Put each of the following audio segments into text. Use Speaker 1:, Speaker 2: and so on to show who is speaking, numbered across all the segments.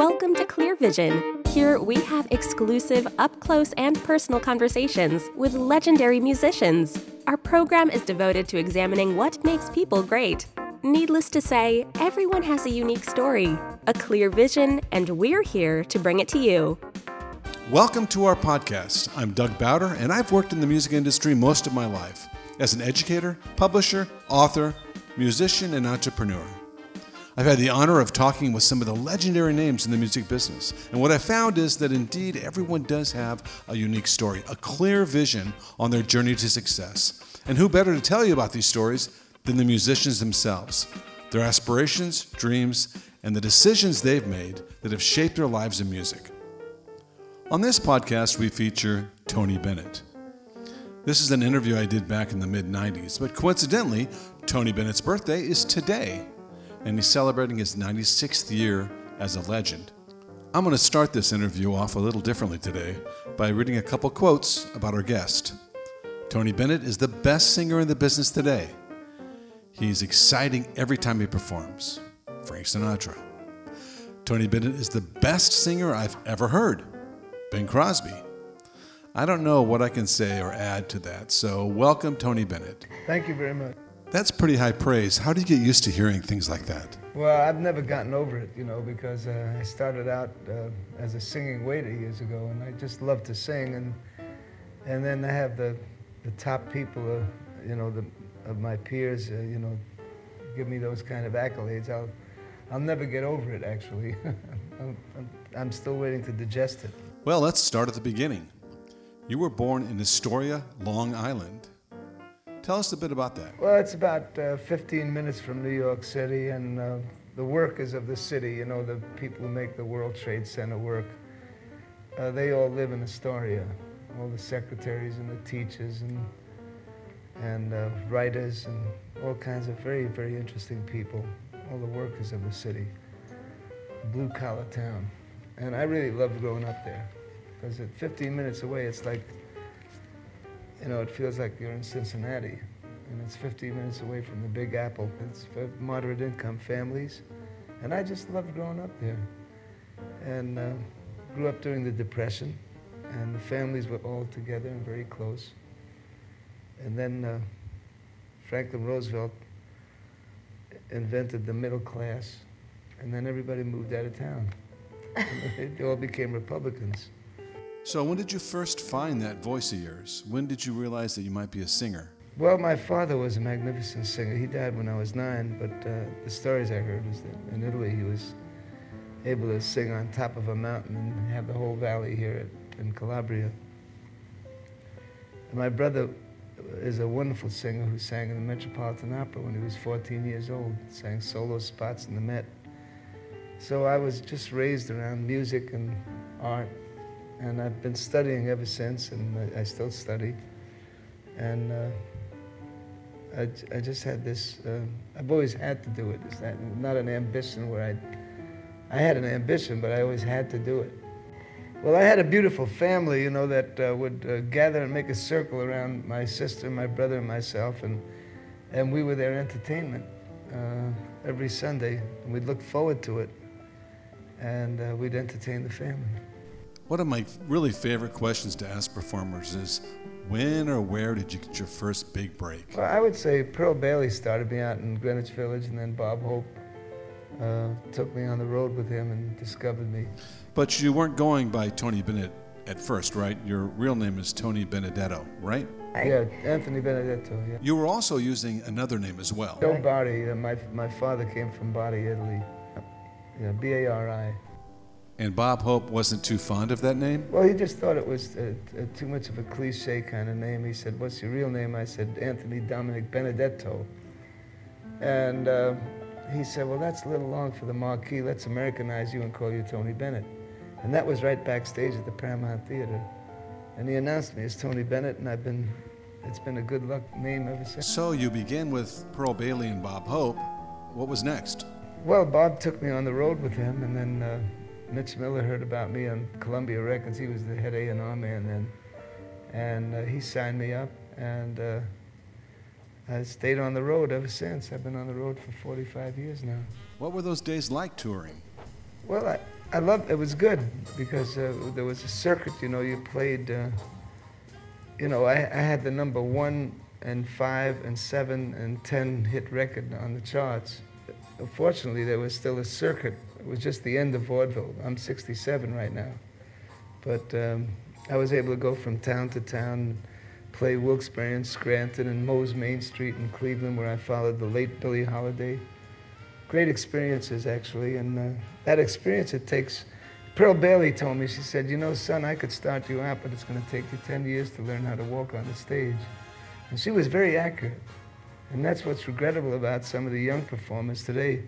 Speaker 1: Welcome to Clear Vision. Here we have exclusive, up close, and personal conversations with legendary musicians. Our program is devoted to examining what makes people great. Needless to say, everyone has a unique story, a clear vision, and we're here to bring it to you.
Speaker 2: Welcome to our podcast. I'm Doug Boughter, and I've worked in the music industry most of my life as an educator, publisher, author, musician, and entrepreneur. I've had the honor of talking with some of the legendary names in the music business. And what I found is that indeed everyone does have a unique story, a clear vision on their journey to success. And who better to tell you about these stories than the musicians themselves? Their aspirations, dreams, and the decisions they've made that have shaped their lives in music. On this podcast, we feature Tony Bennett. This is an interview I did back in the mid 90s, but coincidentally, Tony Bennett's birthday is today and he's celebrating his 96th year as a legend. I'm going to start this interview off a little differently today by reading a couple quotes about our guest. Tony Bennett is the best singer in the business today. He's exciting every time he performs. Frank Sinatra. Tony Bennett is the best singer I've ever heard. Bing Crosby. I don't know what I can say or add to that, so welcome, Tony Bennett.
Speaker 3: Thank you very much.
Speaker 2: That's pretty high praise. How do you get used to hearing things like that?
Speaker 3: Well, I've never gotten over it, you know, because uh, I started out uh, as a singing waiter years ago, and I just love to sing, and and then I have the the top people, uh, you know, the, of my peers, uh, you know, give me those kind of accolades. I'll I'll never get over it. Actually, I'm, I'm still waiting to digest it.
Speaker 2: Well, let's start at the beginning. You were born in Astoria, Long Island. Tell us a bit about that.
Speaker 3: Well, it's about uh, 15 minutes from New York City, and uh, the workers of the city, you know, the people who make the World Trade Center work, uh, they all live in Astoria. All the secretaries and the teachers and and uh, writers and all kinds of very, very interesting people. All the workers of the city, blue collar town, and I really loved growing up there because at 15 minutes away, it's like you know, it feels like you're in Cincinnati, and it's 15 minutes away from the Big Apple. It's for moderate income families, and I just loved growing up there. And uh, grew up during the Depression, and the families were all together and very close. And then uh, Franklin Roosevelt invented the middle class, and then everybody moved out of town. they all became Republicans.
Speaker 2: So, when did you first find that voice of yours? When did you realize that you might be a singer?
Speaker 3: Well, my father was a magnificent singer. He died when I was nine, but uh, the stories I heard was that in Italy he was able to sing on top of a mountain and have the whole valley here at, in Calabria. And my brother is a wonderful singer who sang in the Metropolitan Opera when he was 14 years old, sang solo spots in the Met. So I was just raised around music and art and I've been studying ever since, and I, I still study. And uh, I, I just had this. Uh, I've always had to do it. It's not, not an ambition where I. I had an ambition, but I always had to do it. Well, I had a beautiful family, you know, that uh, would uh, gather and make a circle around my sister, my brother, and myself, and and we were their entertainment uh, every Sunday. And we'd look forward to it, and uh, we'd entertain the family.
Speaker 2: One of my really favorite questions to ask performers is when or where did you get your first big break?
Speaker 3: Well, I would say Pearl Bailey started me out in Greenwich Village, and then Bob Hope uh, took me on the road with him and discovered me.
Speaker 2: But you weren't going by Tony Bennett at first, right? Your real name is Tony Benedetto, right?
Speaker 3: Yeah, Anthony Benedetto, yeah.
Speaker 2: You were also using another name as well.
Speaker 3: Joe Bari. Uh, my, my father came from Bari, Italy. Yeah, B A R I.
Speaker 2: And Bob Hope wasn't too fond of that name?
Speaker 3: Well, he just thought it was uh, too much of a cliche kind of name. He said, What's your real name? I said, Anthony Dominic Benedetto. And uh, he said, Well, that's a little long for the marquee. Let's Americanize you and call you Tony Bennett. And that was right backstage at the Paramount Theater. And he announced me as Tony Bennett, and I've been, it's been a good luck name ever since.
Speaker 2: So you begin with Pearl Bailey and Bob Hope. What was next?
Speaker 3: Well, Bob took me on the road with him, and then uh, Mitch Miller heard about me on Columbia Records. He was the head A&R man then. And uh, he signed me up, and uh, I stayed on the road ever since. I've been on the road for 45 years now.
Speaker 2: What were those days like touring?
Speaker 3: Well, I, I loved it was good because uh, there was a circuit. You know, you played. Uh, you know, I, I had the number one and five and seven and ten hit record on the charts. Fortunately, there was still a circuit. It was just the end of vaudeville. I'm 67 right now, but um, I was able to go from town to town, play Wilkes-Barre and Scranton and Moe's Main Street in Cleveland, where I followed the late Billie Holiday. Great experiences, actually, and uh, that experience it takes. Pearl Bailey told me, she said, You know, son, I could start you out, but it's going to take you 10 years to learn how to walk on the stage. And she was very accurate. And that's what's regrettable about some of the young performers today.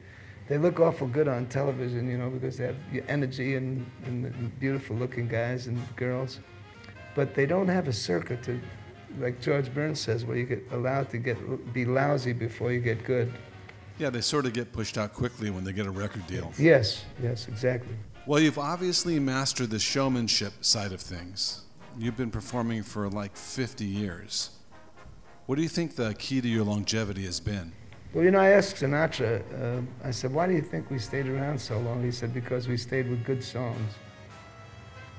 Speaker 3: They look awful good on television, you know, because they have energy and, and beautiful looking guys and girls. But they don't have a circuit to, like George Burns says, where you get allowed to get be lousy before you get good.
Speaker 2: Yeah, they sort of get pushed out quickly when they get a record deal.
Speaker 3: Yes, yes, exactly.
Speaker 2: Well, you've obviously mastered the showmanship side of things. You've been performing for like 50 years. What do you think the key to your longevity has been?
Speaker 3: Well, you know, I asked Sinatra, uh, I said, why do you think we stayed around so long? He said, because we stayed with good songs.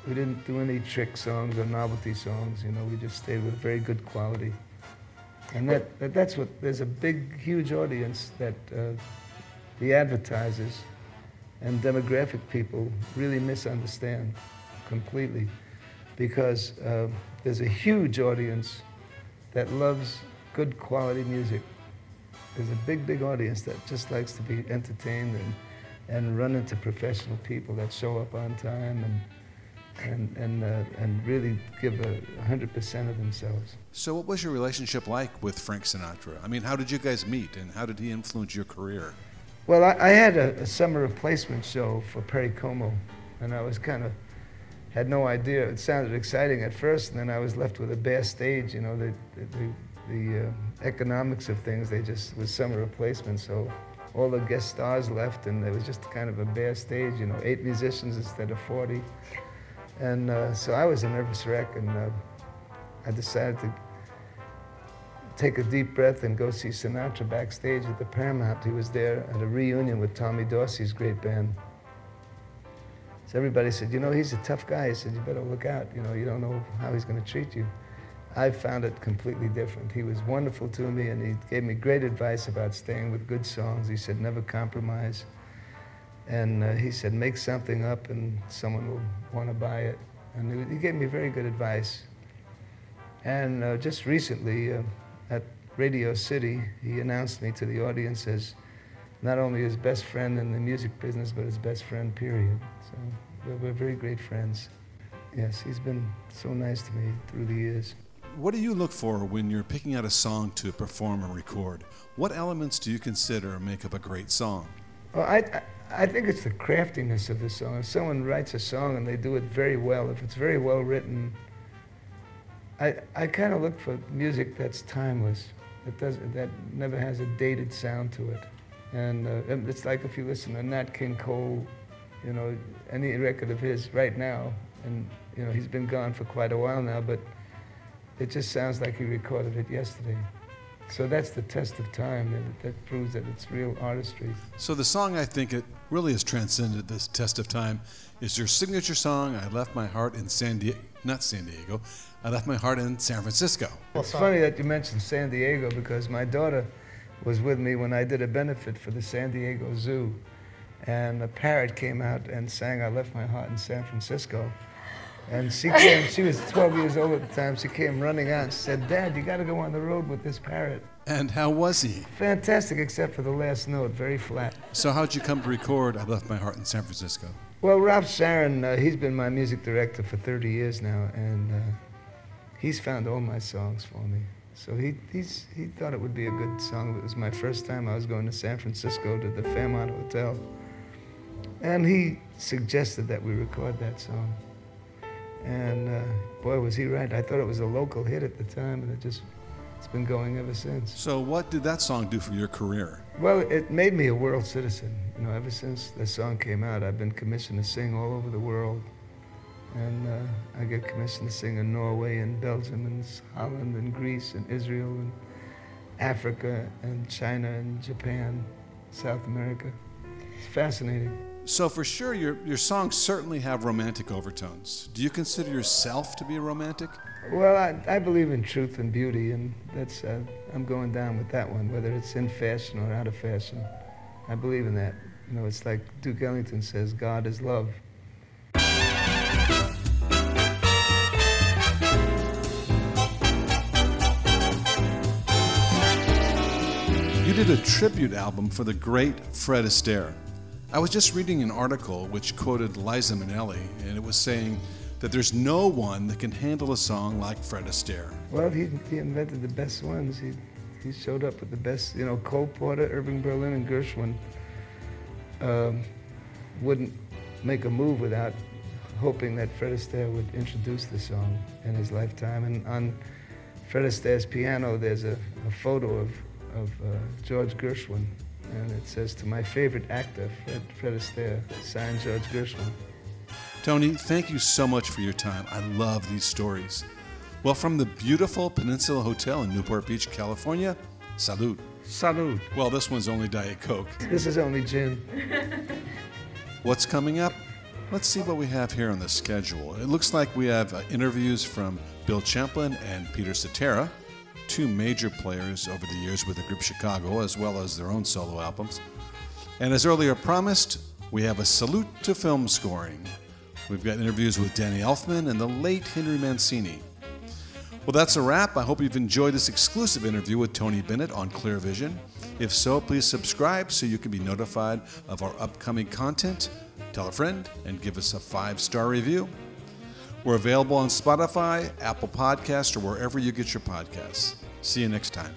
Speaker 3: We didn't do any trick songs or novelty songs, you know, we just stayed with very good quality. And that, that that's what, there's a big, huge audience that uh, the advertisers and demographic people really misunderstand completely because uh, there's a huge audience that loves good quality music. There's a big, big audience that just likes to be entertained and, and run into professional people that show up on time and, and, and, uh, and really give a 100% of themselves.
Speaker 2: So, what was your relationship like with Frank Sinatra? I mean, how did you guys meet and how did he influence your career?
Speaker 3: Well, I, I had a, a, summer replacement show for Perry Como, and I was kind of had no idea. It sounded exciting at first, and then I was left with a bare stage. You know, the the, the uh, economics of things. They just was summer replacement, so all the guest stars left, and it was just kind of a bare stage. You know, eight musicians instead of forty, and uh, so I was a nervous wreck, and uh, I decided to take a deep breath and go see Sinatra backstage at the Paramount. He was there at a reunion with Tommy Dorsey's great band. So everybody said, you know, he's a tough guy. He said, you better look out. You know, you don't know how he's going to treat you. I found it completely different. He was wonderful to me, and he gave me great advice about staying with good songs. He said, never compromise. And uh, he said, make something up, and someone will want to buy it. And he gave me very good advice. And uh, just recently, uh, at Radio City, he announced me to the audience as not only his best friend in the music business, but his best friend, period. So we're, we're very great friends. Yes, he's been so nice to me through the years.
Speaker 2: What do you look for when you're picking out a song to perform or record? What elements do you consider make up a great song?
Speaker 3: Well, I, I, think it's the craftiness of the song. If someone writes a song and they do it very well, if it's very well written, I, I kind of look for music that's timeless, that, does, that never has a dated sound to it. And uh, it's like if you listen to Nat King Cole, you know, any record of his right now, and you know he's been gone for quite a while now, but it just sounds like he recorded it yesterday. So that's the test of time that, that proves that it's real artistry.
Speaker 2: So the song I think it really has transcended this test of time is your signature song. I left my heart in San Diego, not San Diego. I left my heart in San Francisco.
Speaker 3: Well, it's funny that you mentioned San Diego because my daughter was with me when I did a benefit for the San Diego Zoo, and a parrot came out and sang "I Left My Heart in San Francisco." And she came, she was 12 years old at the time. She came running out. and said, Dad, you got to go on the road with this parrot.
Speaker 2: And how was he?
Speaker 3: Fantastic, except for the last note, very flat.
Speaker 2: So, how'd you come to record I Left My Heart in San Francisco?
Speaker 3: Well, Ralph Sharon, uh, he's been my music director for 30 years now, and uh, he's found all my songs for me. So he, he's, he thought it would be a good song. It was my first time I was going to San Francisco to the Fairmont Hotel. And he suggested that we record that song. And uh, boy, was he right. I thought it was a local hit at the time, and it just, it's been going ever since.
Speaker 2: So, what did that song do for your career?
Speaker 3: Well, it made me a world citizen. You know, ever since the song came out, I've been commissioned to sing all over the world. And uh, I get commissioned to sing in Norway and Belgium and Holland and Greece and Israel and Africa and China and Japan, South America. It's fascinating.
Speaker 2: So, for sure, your, your songs certainly have romantic overtones. Do you consider yourself to be a romantic?
Speaker 3: Well, I, I believe in truth and beauty, and that's uh, I'm going down with that one, whether it's in fashion or out of fashion. I believe in that. You know, it's like Duke Ellington says, God is love.
Speaker 2: You did a tribute album for the great Fred Astaire. I was just reading an article which quoted Liza Minnelli, and it was saying that there's no one that can handle a song like Fred Astaire.
Speaker 3: Well, he, he invented the best ones. He, he showed up with the best, you know, Cole Porter, Irving Berlin, and Gershwin um, wouldn't make a move without hoping that Fred Astaire would introduce the song in his lifetime. And on Fred Astaire's piano, there's a, a photo of of uh, George Gershwin, and it says to my favorite actor, Fred, Fred Astaire, signed George Gershwin.
Speaker 2: Tony, thank you so much for your time. I love these stories. Well, from the beautiful Peninsula Hotel in Newport Beach, California, salute.
Speaker 3: Salute.
Speaker 2: Well, this one's only Diet Coke.
Speaker 3: This is only gin.
Speaker 2: What's coming up? Let's see what we have here on the schedule. It looks like we have uh, interviews from Bill Champlin and Peter Cetera two major players over the years with the group Chicago, as well as their own solo albums. And as earlier promised, we have a salute to film scoring. We've got interviews with Danny Elfman and the late Henry Mancini. Well, that's a wrap. I hope you've enjoyed this exclusive interview with Tony Bennett on Clear Vision. If so, please subscribe so you can be notified of our upcoming content. Tell a friend and give us a five star review. We're available on Spotify, Apple Podcast, or wherever you get your podcasts. See you next time.